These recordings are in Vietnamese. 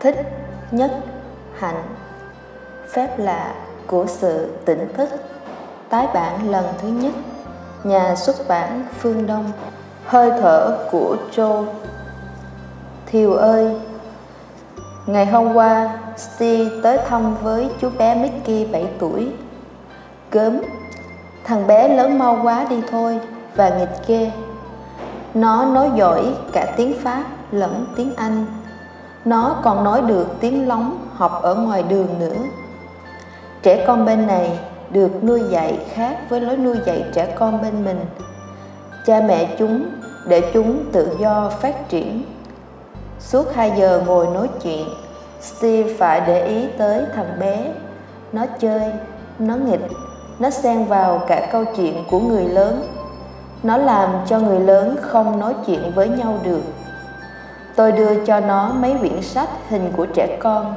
thích nhất, hạnh. Phép lạ của sự tỉnh thức, tái bản lần thứ nhất. Nhà xuất bản phương đông, hơi thở của Joe Thiều ơi. Ngày hôm qua Steve tới thăm với chú bé Mickey 7 tuổi. Gớm, Thằng bé lớn mau quá đi thôi Và nghịch ghê. Nó nói giỏi cả tiếng Pháp lẫn tiếng Anh. Nó còn nói được tiếng lóng học ở ngoài đường nữa. Trẻ con bên này được nuôi dạy khác với lối nuôi dạy trẻ con bên mình. Cha mẹ chúng để chúng tự do phát triển. Suốt 2 giờ ngồi nói chuyện, steve phải để ý tới thằng bé. Nó chơi, nó nghịch, nó xen vào cả câu chuyện của người lớn. Nó làm cho người lớn không nói chuyện với nhau được tôi đưa cho nó mấy quyển sách hình của trẻ con.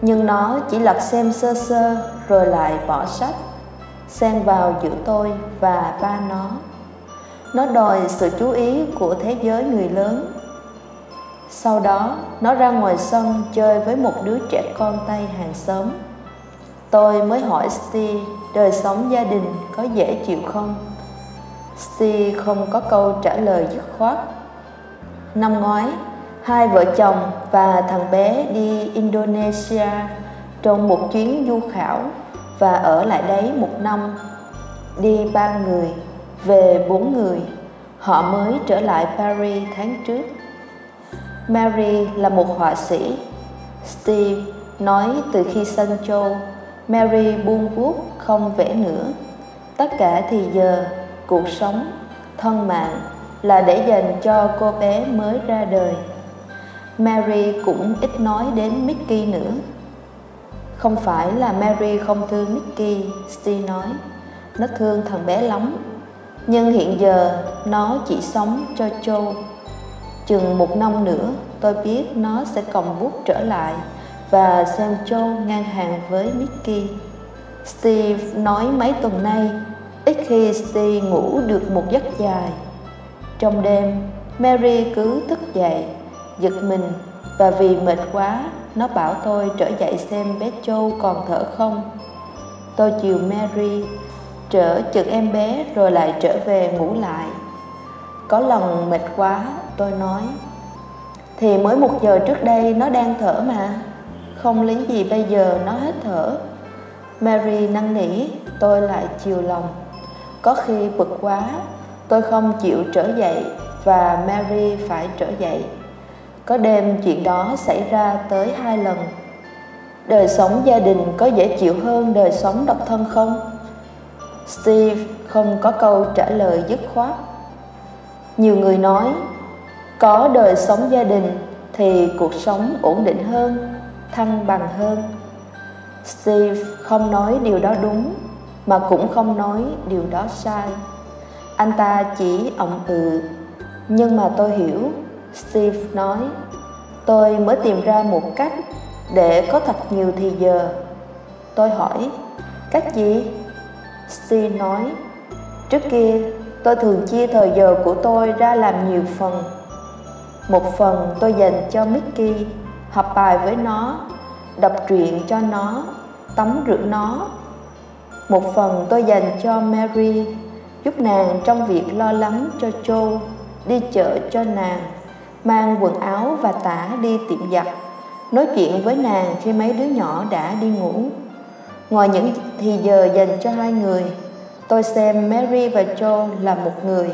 Nhưng nó chỉ lật xem sơ sơ rồi lại bỏ sách, xen vào giữa tôi và ba nó. Nó đòi sự chú ý của thế giới người lớn. Sau đó, nó ra ngoài sân chơi với một đứa trẻ con tây hàng xóm. Tôi mới hỏi steve, đời sống gia đình có dễ chịu không? Steve không có câu trả lời dứt khoát. Năm ngoái hai vợ chồng và thằng bé đi indonesia trong một chuyến du khảo và ở lại đấy một năm. Đi ba người, về bốn người. Họ mới trở lại paris tháng trước. Mary là một họa sĩ. Steve nói từ khi sân châu, mary buông vuốt, không vẽ nữa. Tất cả thì giờ, cuộc sống, thân mạng là để dành cho cô bé mới ra đời mary cũng ít nói đến mickey nữa không phải là Mary không thương Mickey, Steve nói. Nó thương thằng bé lắm. Nhưng hiện giờ nó chỉ sống cho Joe. Chừng một năm nữa tôi biết nó sẽ cầm bút trở lại và xem Joe ngang hàng với Mickey. Steve nói mấy tuần nay ít khi Steve ngủ được một giấc dài. Trong đêm, Mary cứ thức dậy, giật mình và vì mệt quá nó bảo tôi trở dậy xem bé Châu còn thở không. Tôi chiều Mary, trở chực em bé rồi lại trở về ngủ lại. Có lần mệt quá, tôi nói, thì mới một giờ trước đây nó đang thở mà, không lý gì bây giờ nó hết thở. Mary năn nỉ, tôi lại chiều lòng. Có khi bực quá, tôi không chịu trở dậy và Mary phải trở dậy. Có đêm chuyện đó xảy ra tới hai lần. Đời sống gia đình có dễ chịu hơn đời sống độc thân không? Steve không có câu trả lời dứt khoát. Nhiều người nói, có đời sống gia đình thì cuộc sống ổn định hơn, thăng bằng hơn. Steve không nói điều đó đúng, mà cũng không nói điều đó sai. Anh ta chỉ ậm ừ, nhưng mà tôi hiểu Steve nói, tôi mới tìm ra một cách để có thật nhiều thì giờ. Tôi hỏi, cách gì? Steve nói, trước kia tôi thường chia thời giờ của tôi ra làm nhiều phần. Một phần tôi dành cho Mickey, học bài với nó, đọc truyện cho nó, tắm rửa nó. Một phần tôi dành cho Mary, giúp nàng trong việc lo lắng cho Joe, đi chợ cho nàng mang quần áo và tả đi tiệm giặt, nói chuyện với nàng khi mấy đứa nhỏ đã đi ngủ. Ngoài những thì giờ dành cho hai người, tôi xem Mary và Joe là một người,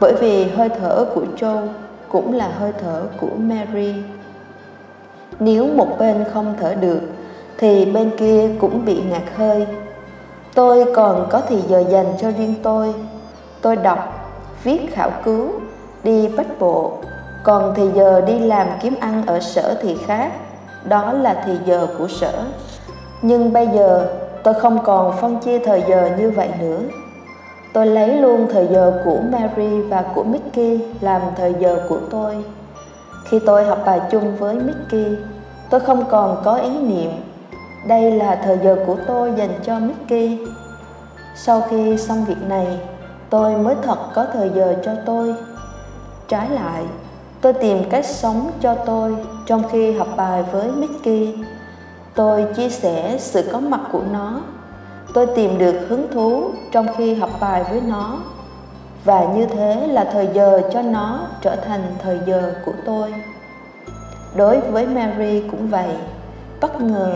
bởi vì hơi thở của Joe cũng là hơi thở của Mary. Nếu một bên không thở được, thì bên kia cũng bị ngạt hơi. Tôi còn có thì giờ dành cho riêng tôi. Tôi đọc, viết khảo cứu, đi bách bộ, còn thì giờ đi làm kiếm ăn ở sở thì khác. Đó là thì giờ của sở. Nhưng bây giờ, tôi không còn phân chia thời giờ như vậy nữa. Tôi lấy luôn thời giờ của mary và của mickey làm thời giờ của tôi. Khi tôi học bài chung với mickey, tôi không còn có ý niệm. Đây là thời giờ của tôi dành cho mickey. Sau khi xong việc này, tôi mới thật có thời giờ cho tôi. Trái lại tôi tìm cách sống cho tôi trong khi học bài với Mickey. Tôi chia sẻ sự có mặt của nó. Tôi tìm được hứng thú trong khi học bài với nó. Và như thế là thời giờ cho nó trở thành thời giờ của tôi. Đối với Mary cũng vậy. Bất ngờ,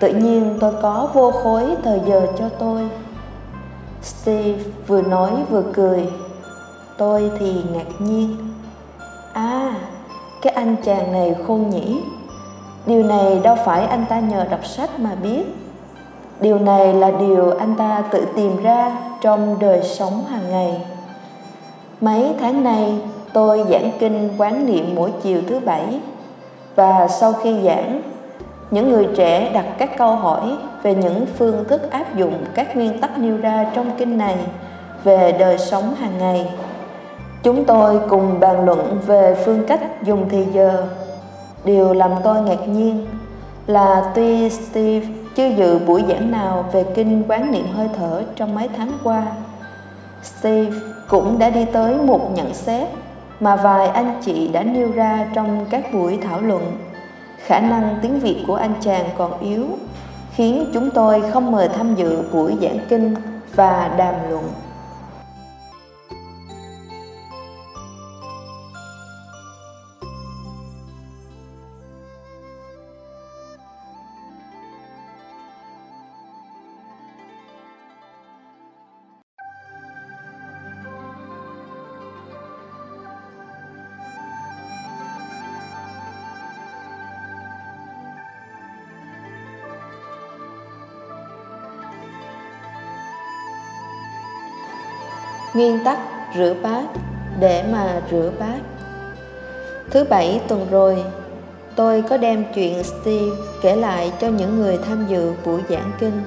tự nhiên tôi có vô khối thời giờ cho tôi. Steve vừa nói vừa cười. Tôi thì ngạc nhiên. À, cái anh chàng này khôn nhỉ điều này đâu phải anh ta nhờ đọc sách mà biết. Điều này là điều anh ta tự tìm ra trong đời sống hàng ngày. Mấy tháng nay tôi giảng kinh quán niệm mỗi chiều thứ bảy. Và sau khi giảng những người trẻ đặt các câu hỏi về những phương thức áp dụng các nguyên tắc nêu ra trong kinh này về đời sống hàng ngày. Chúng tôi cùng bàn luận về phương cách dùng thì giờ. Điều làm tôi ngạc nhiên là tuy Steve chưa dự buổi giảng nào về kinh quán niệm hơi thở trong mấy tháng qua, Steve cũng đã đi tới một nhận xét mà vài anh chị đã nêu ra trong các buổi thảo luận. Khả năng tiếng Việt của anh chàng còn yếu, khiến chúng tôi không mời tham dự buổi giảng kinh và đàm luận. Nguyên tắc rửa bát, để mà rửa bát. Thứ bảy tuần rồi, tôi có đem chuyện steve kể lại cho những người tham dự buổi giảng kinh.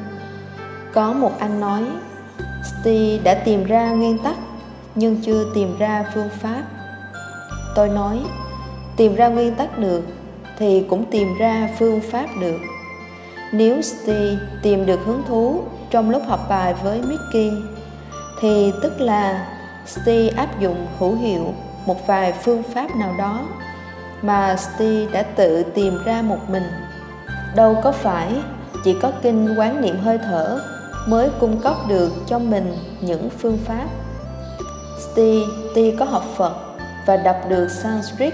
Có một anh nói, steve đã tìm ra nguyên tắc, nhưng chưa tìm ra phương pháp. Tôi nói, tìm ra nguyên tắc được, thì cũng tìm ra phương pháp được. Nếu steve tìm được hứng thú trong lúc học bài với mickey thì tức là Steve áp dụng hữu hiệu một vài phương pháp nào đó mà Steve đã tự tìm ra một mình. Đâu có phải chỉ có kinh quán niệm hơi thở mới cung cấp được cho mình những phương pháp. Steve tuy có học Phật và đọc được Sanskrit,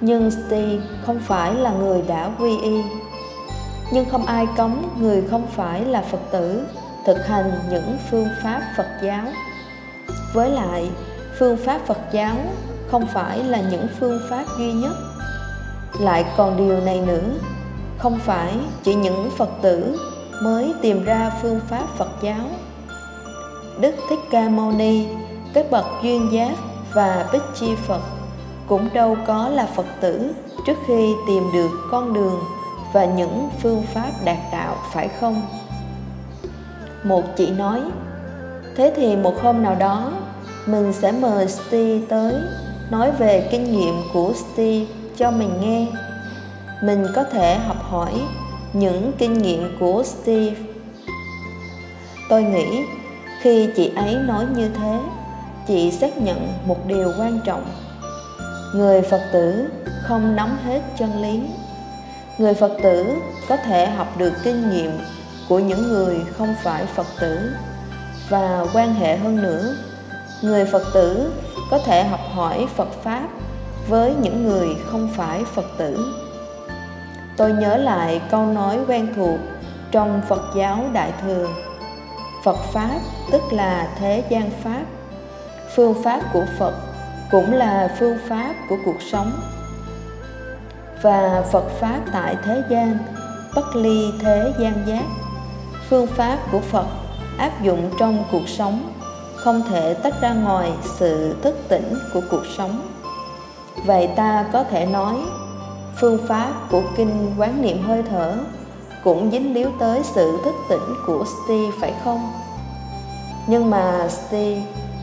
nhưng Steve không phải là người đã quy y. Nhưng không ai cấm người không phải là Phật tử thực hành những phương pháp Phật giáo. Với lại, phương pháp Phật giáo không phải là những phương pháp duy nhất. Lại còn điều này nữa, không phải chỉ những Phật tử mới tìm ra phương pháp Phật giáo. Đức Thích Ca Mâu Ni, các bậc duyên giác và bích chi Phật cũng đâu có là Phật tử trước khi tìm được con đường và những phương pháp đạt đạo phải không? Một chị nói, thế thì một hôm nào đó, mình sẽ mời steve tới, nói về kinh nghiệm của steve cho mình nghe. Mình có thể học hỏi những kinh nghiệm của steve. Tôi nghĩ, khi chị ấy nói như thế, chị xác nhận một điều quan trọng. Người phật tử không nắm hết chân lý. Người phật tử có thể học được kinh nghiệm của những người không phải Phật tử. Và quan hệ hơn nữa, người Phật tử có thể học hỏi Phật Pháp với những người không phải Phật tử. Tôi nhớ lại câu nói quen thuộc trong Phật giáo Đại Thừa. Phật Pháp tức là thế gian Pháp. Phương pháp của Phật cũng là phương pháp của cuộc sống. Và Phật Pháp tại thế gian, bất ly thế gian giác phương pháp của phật áp dụng trong cuộc sống, không thể tách ra ngoài sự thức tỉnh của cuộc sống vậy ta có thể nói, phương pháp của kinh quán niệm hơi thở cũng dính líu tới sự thức tỉnh của Steve phải không? Nhưng mà Steve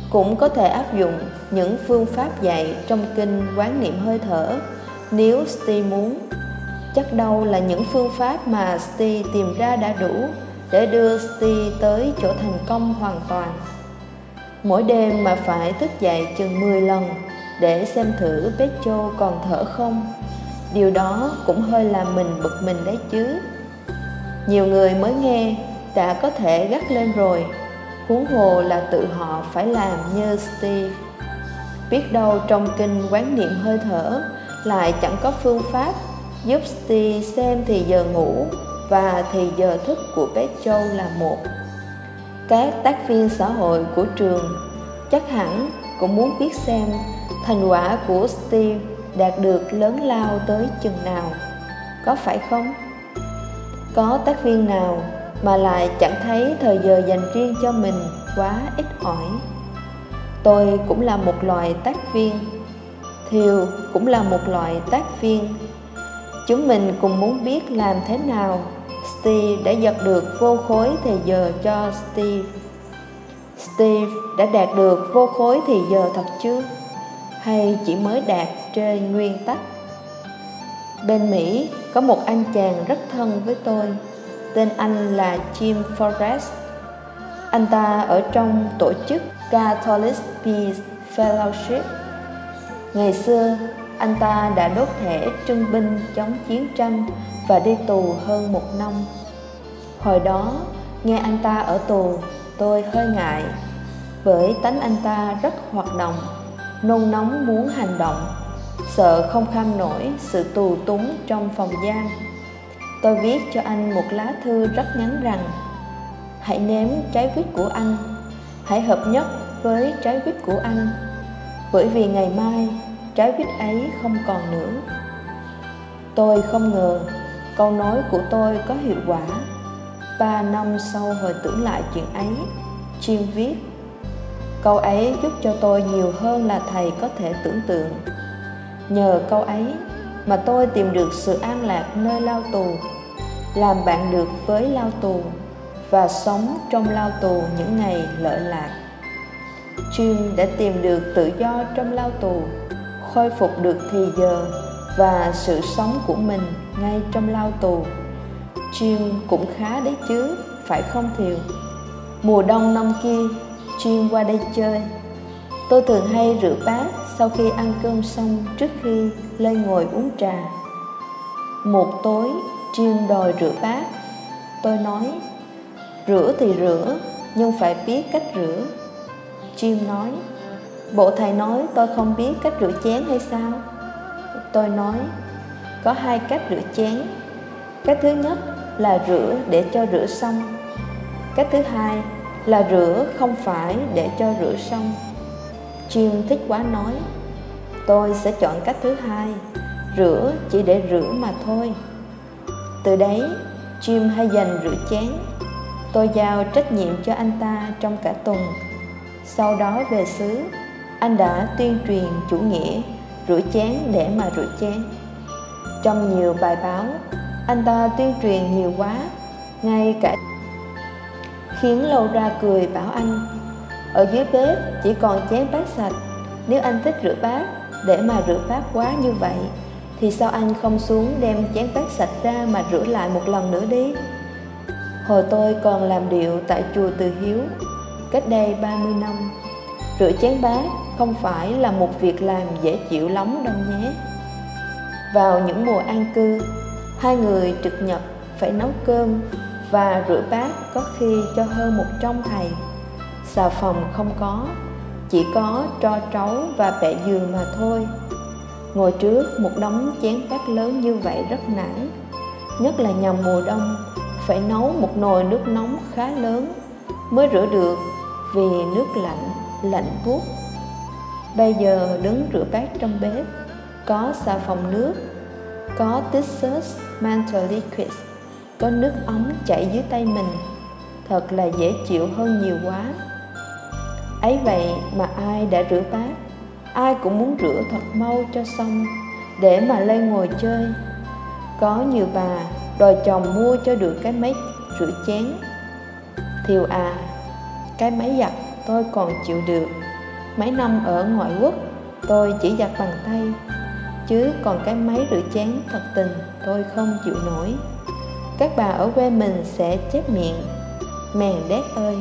cũng có thể áp dụng những phương pháp dạy trong kinh quán niệm hơi thở nếu Steve muốn. Chắc đâu là những phương pháp mà Steve tìm ra đã đủ để đưa Steve tới chỗ thành công hoàn toàn. Mỗi đêm mà phải thức dậy chừng 10 lần để xem thử bé còn thở không. Điều đó cũng hơi làm mình bực mình đấy chứ. Nhiều người mới nghe đã có thể gắt lên rồi, huống hồ là tự họ phải làm như Steve. Biết đâu trong kinh quán niệm hơi thở lại chẳng có phương pháp giúp Steve xem thì giờ ngủ và thì giờ thức của bé Châu là một. Các tác viên xã hội của trường chắc hẳn cũng muốn biết xem thành quả của Steve đạt được lớn lao tới chừng nào. Có phải không? Có tác viên nào mà lại chẳng thấy thời giờ dành riêng cho mình quá ít ỏi. Tôi cũng là một loại tác viên, Thiều cũng là một loại tác viên. Chúng mình cùng muốn biết làm thế nào Steve đã giật được vô khối thì giờ cho Steve. Steve đã đạt được vô khối thì giờ thật chưa? Hay chỉ mới đạt trên nguyên tắc? Bên Mỹ có một anh chàng rất thân với tôi, tên anh là Jim Forrest. Anh ta ở trong tổ chức Catholic Peace Fellowship. Ngày xưa, anh ta đã đốt thẻ trưng binh chống chiến tranh và đi tù hơn một năm. Hồi đó, nghe anh ta ở tù, tôi hơi ngại, bởi tánh anh ta rất hoạt động, nôn nóng muốn hành động, sợ không kham nổi sự tù túng trong phòng giam. Tôi viết cho anh một lá thư rất ngắn rằng Hãy nếm trái quýt của anh, hãy hợp nhất với trái quýt của anh, bởi vì ngày mai trái quýt ấy không còn nữa. Tôi không ngờ câu nói của tôi có hiệu quả. Ba năm sau hồi tưởng lại chuyện ấy chuyên viết, câu ấy giúp cho tôi nhiều hơn là thầy có thể tưởng tượng. Nhờ câu ấy mà tôi tìm được sự an lạc nơi lao tù, làm bạn được với lao tù và sống trong lao tù những ngày lợi lạc. Jim đã tìm được tự do trong lao tù, khôi phục được thì giờ và sự sống của mình ngay trong lao tù. Jim cũng khá đấy chứ, phải không thiều? Mùa đông năm kia Jim qua đây chơi. Tôi thường hay rửa bát sau khi ăn cơm xong trước khi lên ngồi uống trà. Một tối Jim đòi rửa bát. Tôi nói, rửa thì rửa, nhưng phải biết cách rửa. Jim nói, bộ thầy nói tôi không biết cách rửa chén hay sao? Tôi nói có hai cách rửa chén. Cách thứ nhất là rửa để cho rửa xong. Cách thứ hai là rửa không phải để cho rửa xong. Jim thích quá nói. Tôi sẽ chọn cách thứ hai, rửa chỉ để rửa mà thôi. Từ đấy, Jim hay dành rửa chén. Tôi giao trách nhiệm cho anh ta trong cả tuần. Sau đó về xứ, anh đã tuyên truyền chủ nghĩa rửa chén để mà rửa chén trong nhiều bài báo. Anh ta tuyên truyền nhiều quá, ngay cả khiến lâu ra cười bảo anh, ở dưới bếp chỉ còn chén bát sạch, nếu anh thích rửa bát, để mà rửa bát quá như vậy, thì sao anh không xuống đem chén bát sạch ra mà rửa lại một lần nữa đi? Hồi tôi còn làm điệu tại chùa Từ Hiếu, cách đây 30 năm, rửa chén bát không phải là một việc làm dễ chịu lắm đâu nhé vào những mùa an cư. Hai người trực nhật phải nấu cơm và rửa bát có khi cho hơn một trong thầy. Xà phòng không có, chỉ có tro trấu và bẹ giường mà thôi. Ngồi trước một đống chén bát lớn như vậy rất nản. Nhất là nhằm mùa đông, phải nấu một nồi nước nóng khá lớn mới rửa được vì nước lạnh lạnh buốt. Bây giờ đứng rửa bát trong bếp có xà phòng nước, có Tissus Mantle Liquid, có nước ống chảy dưới tay mình. Thật là dễ chịu hơn nhiều quá. Ấy vậy mà ai đã rửa bát, ai cũng muốn rửa thật mau cho xong, để mà lên ngồi chơi. Có nhiều bà đòi chồng mua cho được cái máy rửa chén. Thiều à cái máy giặt tôi còn chịu được. Mấy năm ở ngoại quốc, tôi chỉ giặt bằng tay chứ còn cái máy rửa chén thật tình tôi không chịu nổi. Các bà ở quê mình sẽ chép miệng mèn đét ơi,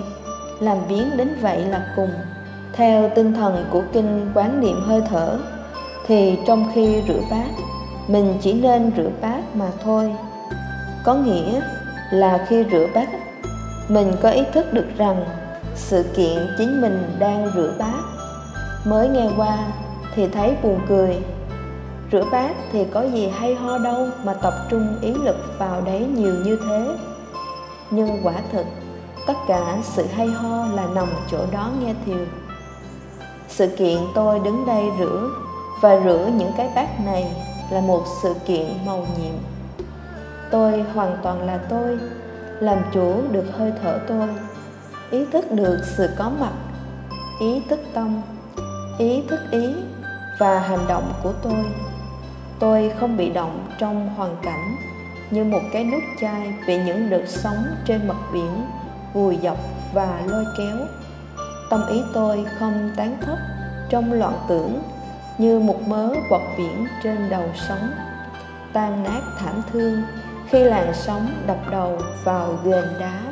làm biến đến vậy là cùng. Theo tinh thần của kinh quán niệm hơi thở, thì trong khi rửa bát, mình chỉ nên rửa bát mà thôi. Có nghĩa là khi rửa bát, mình có ý thức được rằng sự kiện chính mình đang rửa bát. Mới nghe qua thì thấy buồn cười rửa bát thì có gì hay ho đâu mà tập trung ý lực vào đấy nhiều như thế. Nhưng quả thực, tất cả sự hay ho là nằm chỗ đó nghe thiều. Sự kiện tôi đứng đây rửa và rửa những cái bát này là một sự kiện màu nhiệm. Tôi hoàn toàn là tôi, làm chủ được hơi thở tôi. Ý thức được sự có mặt, ý thức tâm, ý thức ý và hành động của tôi tôi không bị động trong hoàn cảnh, như một cái nút chai bị những đợt sóng trên mặt biển vùi dọc và lôi kéo. Tâm ý tôi không tán thấp trong loạn tưởng, như một mớ bọt biển trên đầu sóng, tan nát thảm thương khi làn sóng đập đầu vào ghềnh đá.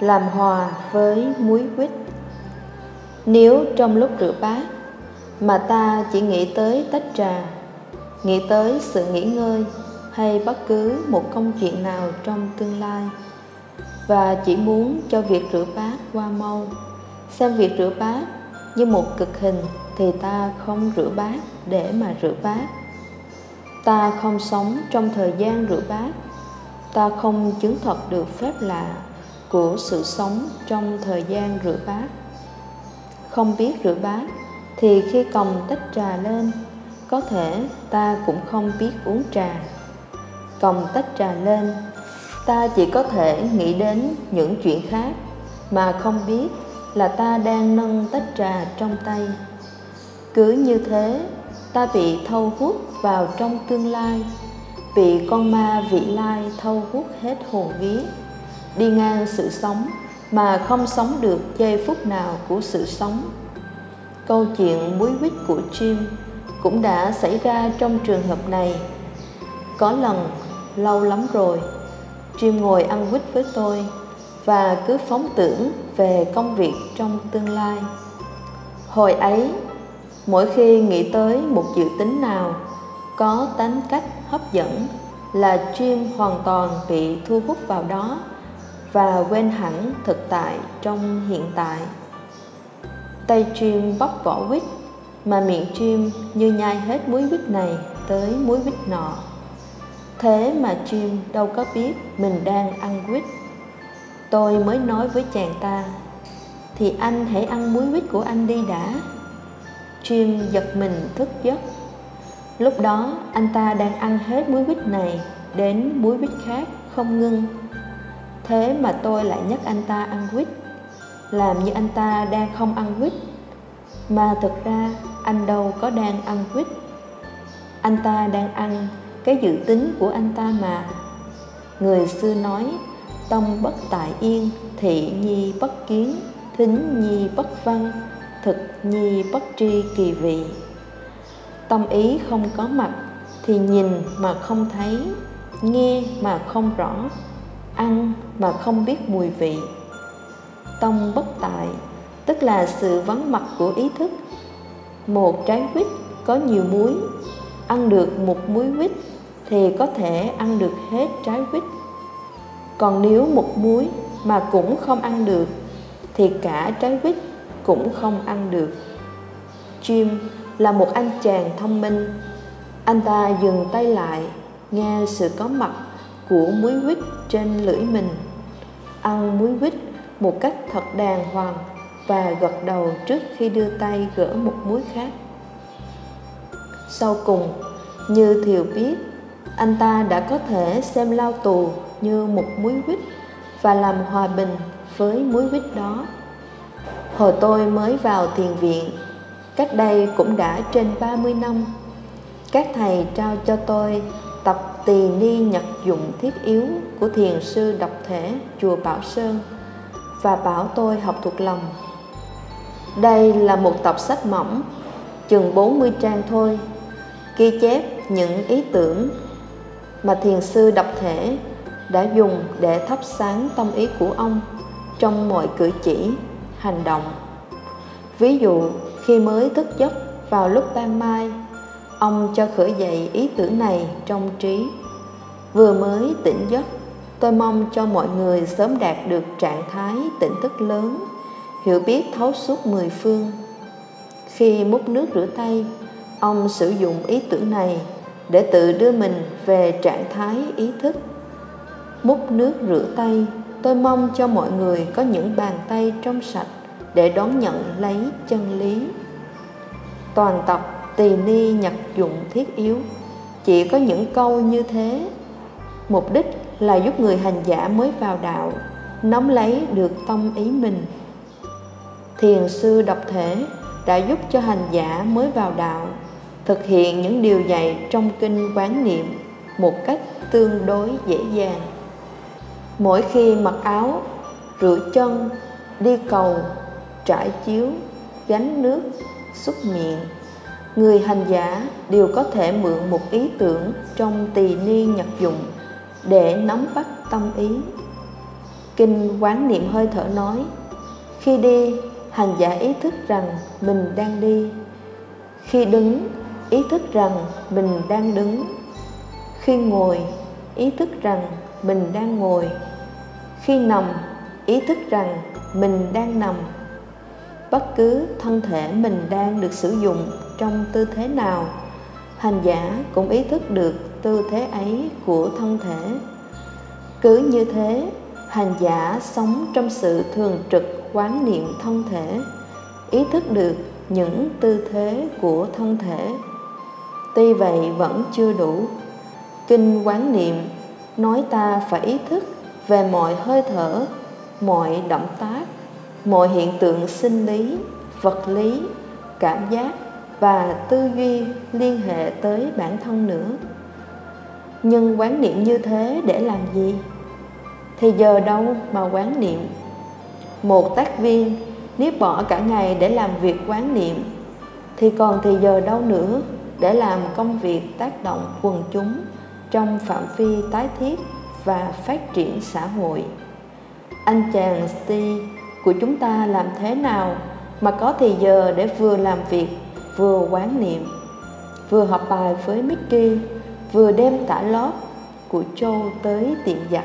Làm hòa với muối quýt nếu trong lúc rửa bát mà ta chỉ nghĩ tới tách trà, nghĩ tới sự nghỉ ngơi hay bất cứ một công chuyện nào trong tương lai, và chỉ muốn cho việc rửa bát qua mau, xem việc rửa bát như một cực hình thì ta không rửa bát để mà rửa bát. Ta không sống trong thời gian rửa bát, ta không chứng thật được phép lạ của sự sống trong thời gian rửa bát. Không biết rửa bát thì khi cầm tách trà lên, có thể ta cũng không biết uống trà. Cầm tách trà lên, ta chỉ có thể nghĩ đến những chuyện khác mà không biết là ta đang nâng tách trà trong tay. Cứ như thế, ta bị thâu hút vào trong tương lai, bị con ma vị lai thâu hút hết hồn vía đi ngang sự sống mà không sống được giây phút nào của sự sống. Câu chuyện muối quýt của Jim cũng đã xảy ra trong trường hợp này. Có lần, lâu lắm rồi, Jim ngồi ăn quýt với tôi và cứ phóng tưởng về công việc trong tương lai. Hồi ấy, mỗi khi nghĩ tới một dự tính nào có tính cách hấp dẫn là Jim hoàn toàn bị thu hút vào đó và quên hẳn thực tại trong hiện tại. Tay chim bóc vỏ quýt, mà miệng chim như nhai hết muối quýt này tới muối quýt nọ. Thế mà chim đâu có biết mình đang ăn quýt. Tôi mới nói với chàng ta, thì anh hãy ăn muối quýt của anh đi đã. Chim giật mình thức giấc. Lúc đó anh ta đang ăn hết muối quýt này đến muối quýt khác không ngưng thế mà tôi lại nhắc anh ta ăn quýt. Làm như anh ta đang không ăn quýt, mà thực ra anh đâu có đang ăn quýt. Anh ta đang ăn cái dự tính của anh ta mà. Người xưa nói, tông bất tại yên, thị nhi bất kiến, thính nhi bất văn, thực nhi bất tri kỳ vị. Tâm ý không có mặt thì nhìn mà không thấy, nghe mà không rõ ăn mà không biết mùi vị. Tông bất tại tức là sự vắng mặt của ý thức. Một trái quýt có nhiều muối, ăn được một muối quýt thì có thể ăn được hết trái quýt. Còn nếu một muối mà cũng không ăn được thì cả trái quýt cũng không ăn được. Jim là một anh chàng thông minh. Anh ta dừng tay lại, nghe sự có mặt của muối quýt trên lưỡi mình. Ăn muối quýt một cách thật đàng hoàng và gật đầu trước khi đưa tay gỡ một muối khác. Sau cùng, như thiều biết, anh ta đã có thể xem lao tù như một muối quýt và làm hòa bình với muối quýt đó. Hồi tôi mới vào thiền viện, cách đây cũng đã trên 30 năm, các thầy trao cho tôi tập tỳ ni nhật dụng thiết yếu của thiền sư độc thể chùa Bảo Sơn và bảo tôi học thuộc lòng. Đây là một tập sách mỏng, chừng 40 trang thôi, ghi chép những ý tưởng mà thiền sư độc thể đã dùng để thắp sáng tâm ý của ông trong mọi cử chỉ, hành động. Ví dụ, khi mới thức giấc vào lúc ban mai, ông cho khởi dậy ý tưởng này trong trí. Vừa mới tỉnh giấc, tôi mong cho mọi người sớm đạt được trạng thái tỉnh thức lớn, hiểu biết thấu suốt mười phương. Khi múc nước rửa tay, ông sử dụng ý tưởng này để tự đưa mình về trạng thái ý thức múc nước rửa tay tôi mong cho mọi người có những bàn tay trong sạch để đón nhận lấy chân lý toàn tập tỳ ni nhật dụng thiết yếu. Chỉ có những câu như thế. Mục đích là giúp người hành giả mới vào đạo, nắm lấy được tâm ý mình. Thiền sư độc thể đã giúp cho hành giả mới vào đạo, thực hiện những điều dạy trong kinh quán niệm một cách tương đối dễ dàng. Mỗi khi mặc áo, rửa chân, đi cầu, trải chiếu, gánh nước, xúc miệng người hành giả đều có thể mượn một ý tưởng trong tỳ ni nhật dụng để nắm bắt tâm ý. Kinh quán niệm hơi thở nói Khi đi, hành giả ý thức rằng mình đang đi. Khi đứng, ý thức rằng mình đang đứng. Khi ngồi, ý thức rằng mình đang ngồi. Khi nằm, ý thức rằng mình đang nằm bất cứ thân thể mình đang được sử dụng trong tư thế nào. Hành giả cũng ý thức được tư thế ấy của thân thể. Cứ như thế, hành giả sống trong sự thường trực quán niệm thân thể, ý thức được những tư thế của thân thể. Tuy vậy vẫn chưa đủ. Kinh quán niệm nói ta phải ý thức về mọi hơi thở, mọi động tác mọi hiện tượng sinh lý, vật lý, cảm giác và tư duy liên hệ tới bản thân nữa. Nhưng quán niệm như thế để làm gì? Thì giờ đâu mà quán niệm? Một tác viên, nếu bỏ cả ngày để làm việc quán niệm, thì còn thì giờ đâu nữa để làm công việc tác động quần chúng trong phạm vi tái thiết và phát triển xã hội? Anh chàng Steve của chúng ta làm thế nào mà có thì giờ để vừa làm việc, vừa quán niệm, vừa học bài với Mickey, vừa đem tả lót của Châu tới tiệm giặt.